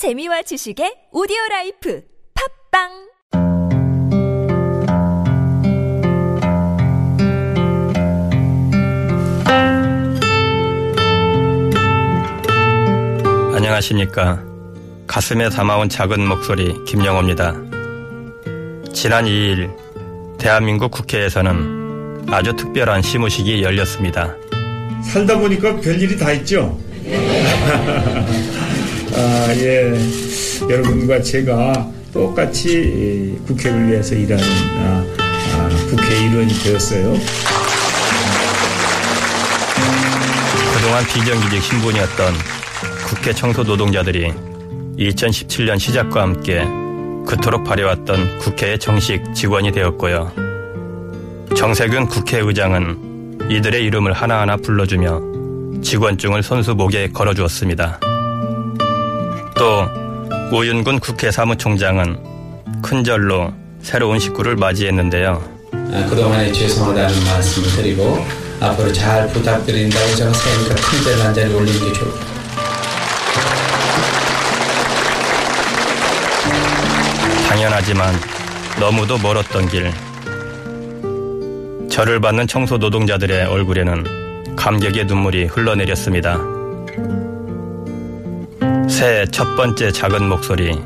재미와 지식의 오디오 라이프 팟빵 안녕하십니까. 가슴에 담아온 작은 목소리 김영호입니다. 지난 2일 대한민국 국회에서는 아주 특별한 시무식이 열렸습니다. 살다 보니까 별일이 다 있죠. 아, 예. 여러분과 제가 똑같이 국회를 위해서 일하는 아, 아, 국회의원이 되었어요. 그동안 비정규직 신분이었던 국회 청소 노동자들이 2017년 시작과 함께 그토록 바래왔던 국회의 정식 직원이 되었고요. 정세균 국회의장은 이들의 이름을 하나하나 불러주며 직원증을 손수 목에 걸어주었습니다. 또 우윤군 국회 사무총장은 큰절로 새로운 식구를 맞이했는데요. 아, 그동안에 죄송하다는 말씀을 드리고 앞으로 잘 부탁드린다고 제가 생각하니까 큰절 한 자리 올리는 게 좋을 것. 당연하지만 너무도 멀었던 길. 절을 받는 청소 노동자들의 얼굴에는 감격의 눈물이 흘러내렸습니다. 새해 첫 번째 작은 목소리.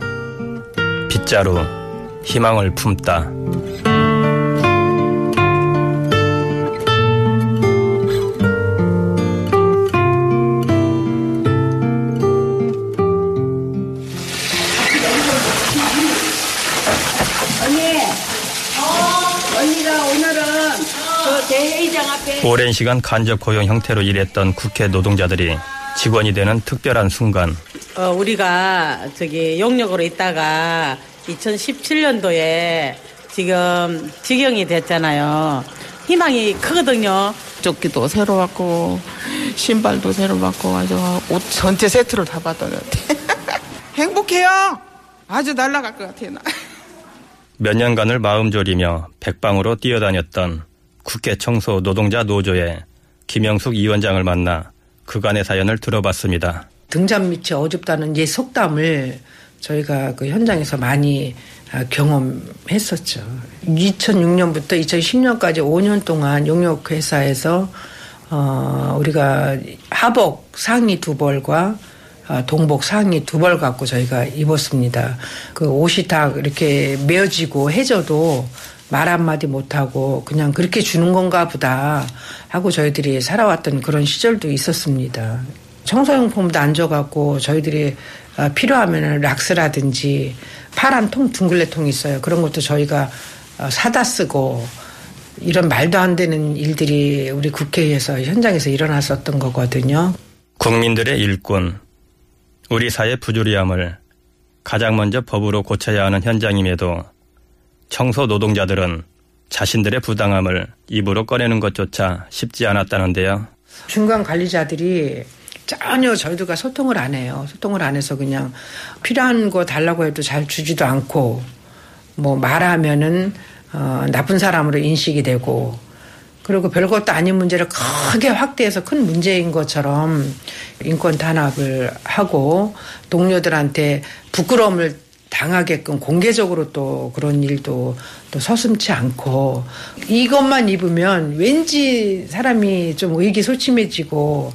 빗자루, 희망을 품다. 앞에 오랜 시간 간접 고용 형태로 일했던 국회 노동자들이 직원이 되는 특별한 순간 어, 우리가 저기 용역으로 있다가 2017년도에 지금 직영이 됐잖아요. 희망이 크거든요. 조끼도 새로 받고 신발도 새로 받고 아주 옷 전체 세트를 다 받았는데 행복해요. 아주 날라갈 것 같아요. 나. 몇 년간을 마음 졸이며 백방으로 뛰어다녔던 국회 청소 노동자 노조의 김영숙 위원장을 만나 그간의 사연을 들어봤습니다. 등잔 밑이 어둡다는 이 속담을 저희가 그 현장에서 많이 아, 경험했었죠. 2006년부터 2010년까지 5년 동안 용역 회사에서 어, 우리가 하복 상의 두 벌과 아, 동복 상의 두 벌 갖고 저희가 입었습니다. 그 옷이 다 이렇게 메어지고 해져도 말 한마디 못하고 그냥 그렇게 주는 건가 보다 하고 저희들이 살아왔던 그런 시절도 있었습니다. 청소용품도 안 줘갖고 저희들이 아, 필요하면 락스라든지 파란 통, 둥글레 통이 있어요. 그런 것도 저희가 어, 사다 쓰고 이런 말도 안 되는 일들이 우리 국회에서 현장에서 일어났었던 거거든요. 국민들의 일꾼, 우리 사회 부조리함을 가장 먼저 법으로 고쳐야 하는 현장임에도 청소 노동자들은 자신들의 부당함을 입으로 꺼내는 것조차 쉽지 않았다는데요. 중간 관리자들이 전혀 저희들과 소통을 안 해요. 소통을 안 해서 그냥 필요한 거 달라고 해도 잘 주지도 않고 뭐 말하면은 어, 나쁜 사람으로 인식이 되고 그리고 별것도 아닌 문제를 크게 확대해서 큰 문제인 것처럼 인권 탄압을 하고 동료들한테 부끄러움을 당하게끔 공개적으로 또 그런 일도 또 서슴치 않고 이것만 입으면 왠지 사람이 좀 의기소침해지고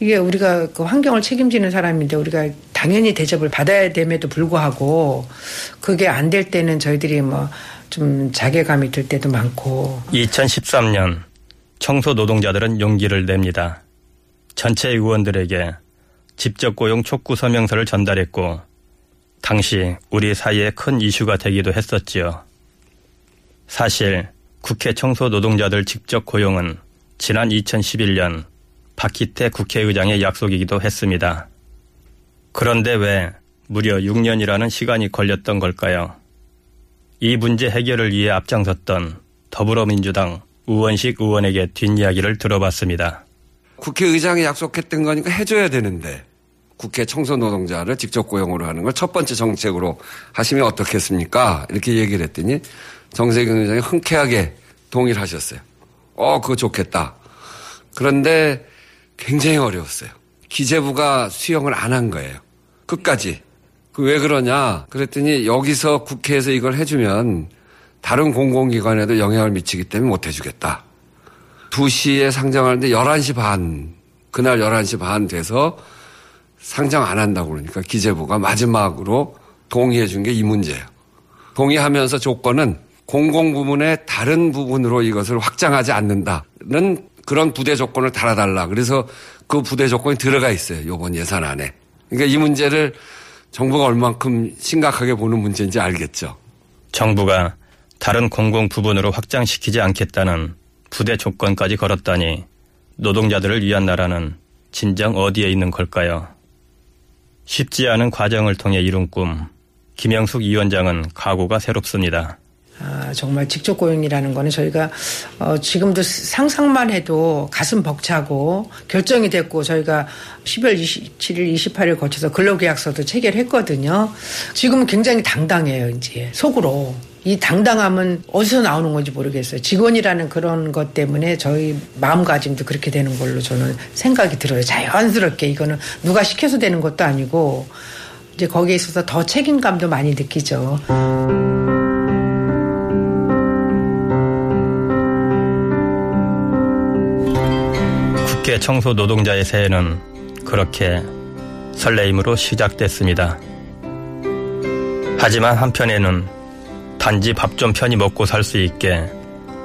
이게 우리가 그 환경을 책임지는 사람인데 우리가 당연히 대접을 받아야 됨에도 불구하고 그게 안 될 때는 저희들이 뭐 좀 자괴감이 들 때도 많고 2013년 청소 노동자들은 용기를 냅니다. 전체 의원들에게 직접 고용 촉구 서명서를 전달했고 당시 우리 사이에 큰 이슈가 되기도 했었지요. 사실 국회 청소 노동자들 직접 고용은 지난 2011년 박희태 국회의장의 약속이기도 했습니다. 그런데 왜 무려 6년이라는 시간이 걸렸던 걸까요? 이 문제 해결을 위해 앞장섰던 더불어민주당 우원식 의원에게 뒷이야기를 들어봤습니다. 국회의장이 약속했던 거니까 해줘야 되는데 국회 청소 노동자를 직접 고용으로 하는 걸 첫 번째 정책으로 하시면 어떻겠습니까? 이렇게 얘기를 했더니 정세균 의장이 흔쾌하게 동의를 하셨어요. 어, 그거 좋겠다. 그런데 굉장히 어려웠어요. 기재부가 수용을 안 한 거예요. 끝까지. 그 왜 그러냐? 그랬더니 여기서 국회에서 이걸 해주면 다른 공공기관에도 영향을 미치기 때문에 못 해주겠다. 2시에 상정하는데 11시 반, 그날 11시 반 돼서 상정 안 한다고 그러니까 기재부가 마지막으로 동의해 준 게 이 문제예요. 동의하면서 조건은 공공부문의 다른 부분으로 이것을 확장하지 않는다는 그런 부대 조건을 달아달라. 그래서 그 부대 조건이 들어가 있어요. 이번 예산 안에. 그러니까 이 문제를 정부가 얼만큼 심각하게 보는 문제인지 알겠죠. 정부가 다른 공공 부분으로 확장시키지 않겠다는 부대 조건까지 걸었다니 노동자들을 위한 나라는 진정 어디에 있는 걸까요? 쉽지 않은 과정을 통해 이룬 꿈. 김영숙 위원장은 각오가 새롭습니다. 아, 정말 직접 고용이라는 거는 저희가 어, 지금도 상상만 해도 가슴 벅차고 결정이 됐고 저희가 12월 27일, 28일 거쳐서 근로계약서도 체결했거든요. 지금은 굉장히 당당해요, 이제 속으로. 이 당당함은 어디서 나오는 건지 모르겠어요. 직원이라는 그런 것 때문에 저희 마음가짐도 그렇게 되는 걸로 저는 생각이 들어요. 자연스럽게 이거는 누가 시켜서 되는 것도 아니고 이제 거기에 있어서 더 책임감도 많이 느끼죠. 국회 청소 노동자의 새해는 그렇게 설레임으로 시작됐습니다. 하지만 한편에는 단지 밥 좀 편히 먹고 살 수 있게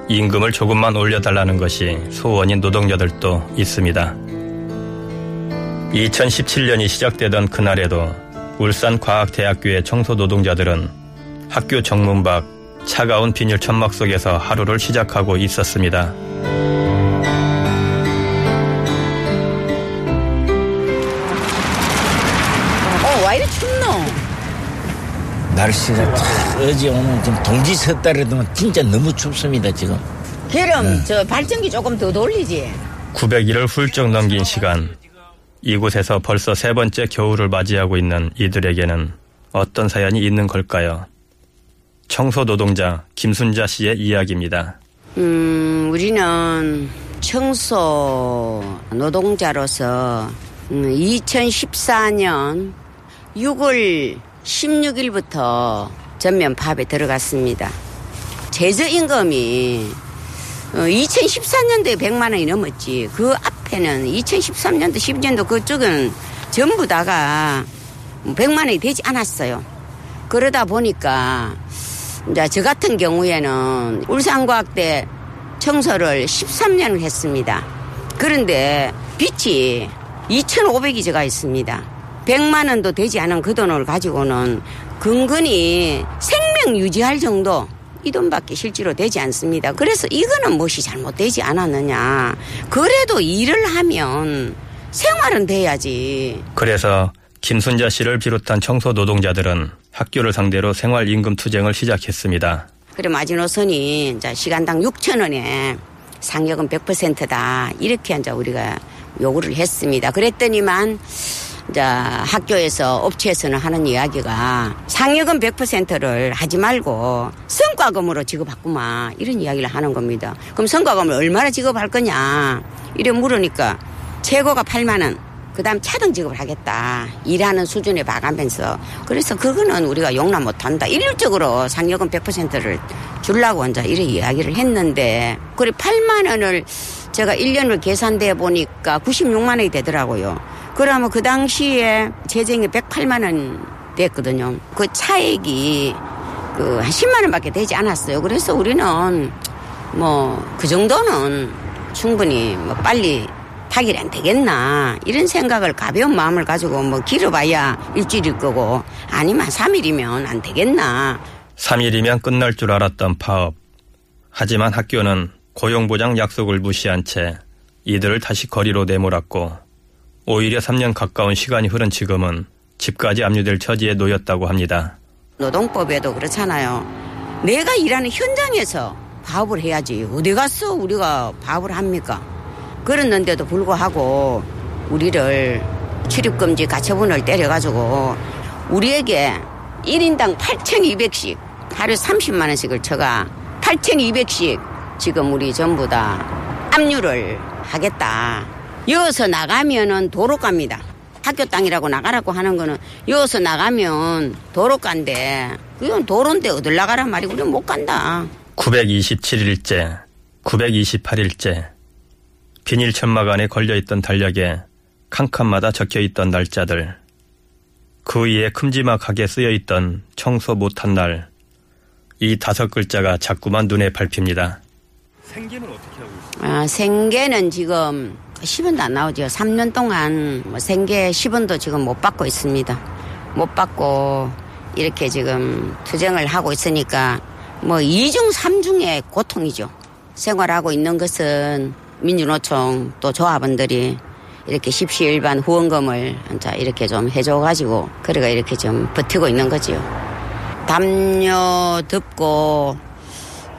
임금을 조금만 올려달라는 것이 소원인 노동자들도 있습니다. 2017년이 시작되던 그날에도 울산과학대학교의 청소노동자들은 학교 정문 밖 차가운 비닐 천막 속에서 하루를 시작하고 있었습니다. 날씨가 참 어제 오늘 지금 동지 섰다래도 진짜 너무 춥습니다 지금. 그럼 저 발전기 조금 더 돌리지. 900일을 훌쩍 넘긴 시간. 이곳에서 벌써 세 번째 겨울을 맞이하고 있는 이들에게는 어떤 사연이 있는 걸까요? 청소 노동자 김순자 씨의 이야기입니다. 음, 우리는 청소 노동자로서 2014년 6월 16일부터 전면 파업에 들어갔습니다. 최저임금이 2014년도에 100만 원이 넘었지. 그 앞에는 2013년도, 10년도 그쪽은 전부 다가 100만 원이 되지 않았어요. 그러다 보니까 이제 저 같은 경우에는 울산과학대 청소를 13년을 했습니다. 그런데 빚이 2,500이 제가 있습니다. 100만 원도 되지 않은 그 돈을 가지고는 근근히 생명 유지할 정도 이 돈밖에 실제로 되지 않습니다. 그래서 이거는 무엇이 잘못되지 않았느냐. 그래도 일을 하면 생활은 돼야지. 그래서 김순자 씨를 비롯한 청소 노동자들은 학교를 상대로 생활임금 투쟁을 시작했습니다. 그래 마지노선이 이제 시간당 6천 원에 상여금 100%다 이렇게 이제 우리가 요구를 했습니다. 그랬더니만 이제 학교에서 업체에서는 하는 이야기가 상여금 100%를 하지 말고 성과금으로 지급하구만 이런 이야기를 하는 겁니다. 그럼 성과금을 얼마나 지급할 거냐 이래 물으니까 최고가 8만 원. 그 다음 차등 지급을 하겠다. 일하는 수준에 봐가면서. 그래서 그거는 우리가 용납 못한다. 일률적으로 상여금 100%를 주려고 이제 이래 이야기를 했는데, 그래 8만 원을 제가 1년을 계산돼 보니까 96만 원이 되더라고요. 그러면 그 당시에 재정이 108만 원 됐거든요. 그 차액이 그 한 10만 원밖에 되지 않았어요. 그래서 우리는 뭐 그 정도는 충분히 뭐 빨리 안 되겠나 이런 생각을 가벼운 마음을 가지고 뭐 길어봐야 일주일일 거고 아니면 3일이면 안 되겠나 3일이면 끝날 줄 알았던 파업. 하지만 학교는 고용보장 약속을 무시한 채 이들을 다시 거리로 내몰았고 오히려 3년 가까운 시간이 흐른 지금은 집까지 압류될 처지에 놓였다고 합니다. 노동법에도 그렇잖아요. 내가 일하는 현장에서 파업을 해야지 어디 가서 우리가 파업을 합니까? 그랬는데도 불구하고 우리를 출입금지 가처분을 때려가지고 우리에게 1인당 8,200씩 하루 30만 원씩을 쳐가 8,200씩 지금 우리 전부 다 압류를 하겠다. 이어서 나가면은 도로 갑니다. 학교 땅이라고 나가라고 하는 거는 여기서 나가면 도로가인데 그건 도로인데 어딜 나가란 말이고 우리는 못 간다. 927일째, 928일째, 비닐 천막 안에 걸려있던 달력에 칸칸마다 적혀있던 날짜들, 그 위에 큼지막하게 쓰여있던 청소 못한 날, 이 다섯 글자가 자꾸만 눈에 밟힙니다. 생계는 어떻게 하고 있어요? 아, 생계는 지금 10원도 안 나오죠. 3년 동안 뭐 생계 10원도 지금 못 받고 있습니다. 못 받고 이렇게 지금 투쟁을 하고 있으니까 뭐 2중 3중의 고통이죠. 생활하고 있는 것은 민주노총 또 조합원들이 이렇게 십시일반 후원금을 자 이렇게 좀 해줘가지고 그래가 이렇게 좀 버티고 있는 거지요. 담요 덮고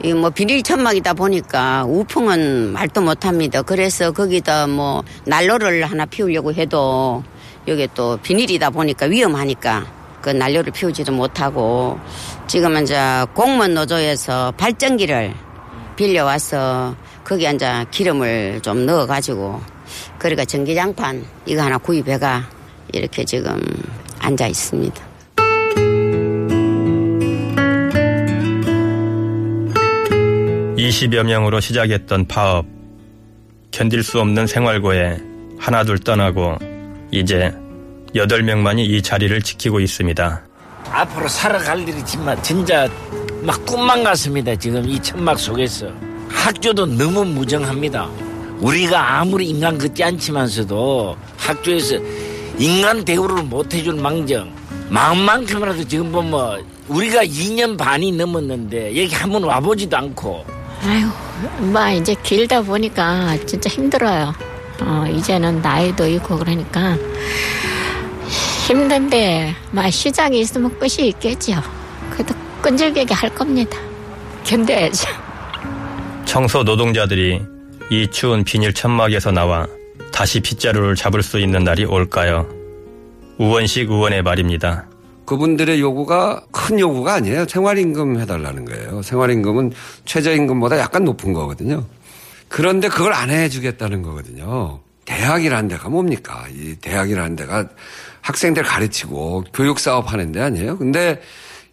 이 뭐 비닐 천막이다 보니까 우풍은 말도 못합니다. 그래서 거기다 뭐 난로를 하나 피우려고 해도 여기 또 비닐이다 보니까 위험하니까 그 난로를 피우지도 못하고 지금은 이제 공무원 노조에서 발전기를 빌려와서 거기 이제 기름을 좀 넣어가지고 그러니까 전기장판 이거 하나 구입해가 이렇게 지금 앉아 있습니다. 20여 명으로 시작했던 파업, 견딜 수 없는 생활고에 하나둘 떠나고 이제 8명만이 이 자리를 지키고 있습니다. 앞으로 살아갈 일이 정말 진짜 막 꿈만 같습니다. 지금 이 천막 속에서 학교도 너무 무정합니다. 우리가 아무리 인간 같지 않지만서도 학교에서 인간 대우를 못 해줄 망정 마음만큼이라도 지금 보면 우리가 2년 반이 넘었는데 여기 한 번 와보지도 않고 아유, 뭐 이제 길다 보니까 진짜 힘들어요. 어, 이제는 나이도 있고 그러니까 힘든데 막 시장이 있으면 끝이 있겠죠. 그래도 끈질기게 할 겁니다. 견뎌야죠. 청소 노동자들이 이 추운 비닐 천막에서 나와 다시 빗자루를 잡을 수 있는 날이 올까요? 우원식 의원의 말입니다. 그분들의 요구가 큰 요구가 아니에요. 생활임금 해달라는 거예요. 생활임금은 최저임금보다 약간 높은 거거든요. 그런데 그걸 안 해주겠다는 거거든요. 대학이라는 데가 뭡니까? 이 대학이라는 데가 학생들 가르치고 교육 사업 하는 데 아니에요. 근데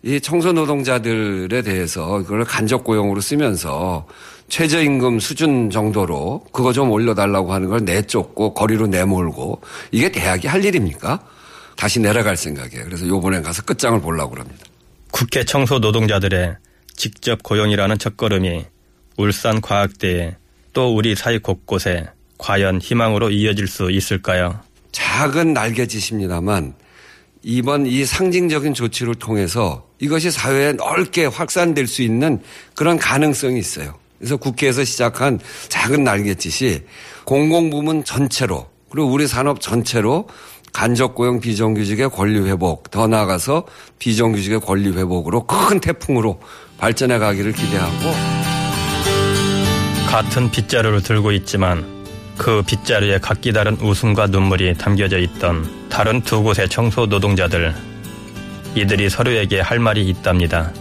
이 청소 노동자들에 대해서 그걸 간접 고용으로 쓰면서 최저임금 수준 정도로 그거 좀 올려달라고 하는 걸 내쫓고 거리로 내몰고 이게 대학이 할 일입니까? 다시 내려갈 생각이에요. 그래서 요번에 가서 끝장을 보려고 합니다. 국회 청소 노동자들의 직접 고용이라는 첫걸음이 울산 과학대에 또 우리 사회 곳곳에 과연 희망으로 이어질 수 있을까요? 작은 날개짓입니다만 이번 이 상징적인 조치를 통해서 이것이 사회에 넓게 확산될 수 있는 그런 가능성이 있어요. 그래서 국회에서 시작한 작은 날개짓이 공공부문 전체로 그리고 우리 산업 전체로 간접 고용 비정규직의 권리 회복 더 나아가서 비정규직의 권리 회복으로 큰 태풍으로 발전해 가기를 기대하고 같은 빗자루를 들고 있지만 그 빗자루에 각기 다른 웃음과 눈물이 담겨져 있던 다른 두 곳의 청소 노동자들 이들이 서로에게 할 말이 있답니다.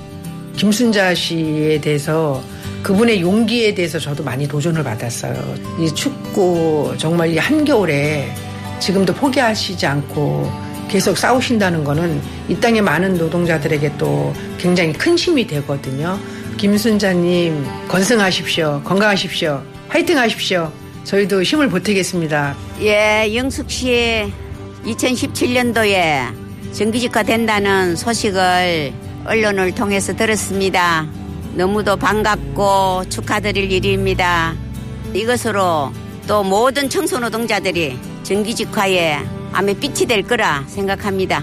김순자 씨에 대해서 그분의 용기에 대해서 저도 많이 도전을 받았어요. 이 춥고 정말 이 한겨울에 지금도 포기하시지 않고 계속 싸우신다는 거는 이 땅의 많은 노동자들에게 또 굉장히 큰 힘이 되거든요. 김순자님 건승하십시오. 건강하십시오. 화이팅 하십시오. 저희도 힘을 보태겠습니다. 예, 영숙 씨 2017년도에 정규직화 된다는 소식을 언론을 통해서 들었습니다. 너무도 반갑고 축하드릴 일입니다. 이것으로 또 모든 청소노동자들이 정규직화에 암의 빛이 될 거라 생각합니다.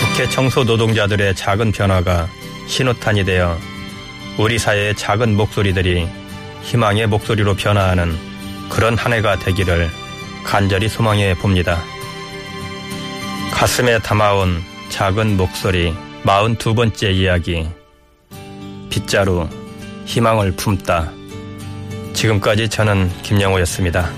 국회 청소 노동자들의 작은 변화가 신호탄이 되어 우리 사회의 작은 목소리들이 희망의 목소리로 변화하는 그런 한 해가 되기를 간절히 소망해 봅니다. 가슴에 담아온 작은 목소리 42번째 이야기 빗자루 희망을 품다 지금까지 저는 김영호였습니다.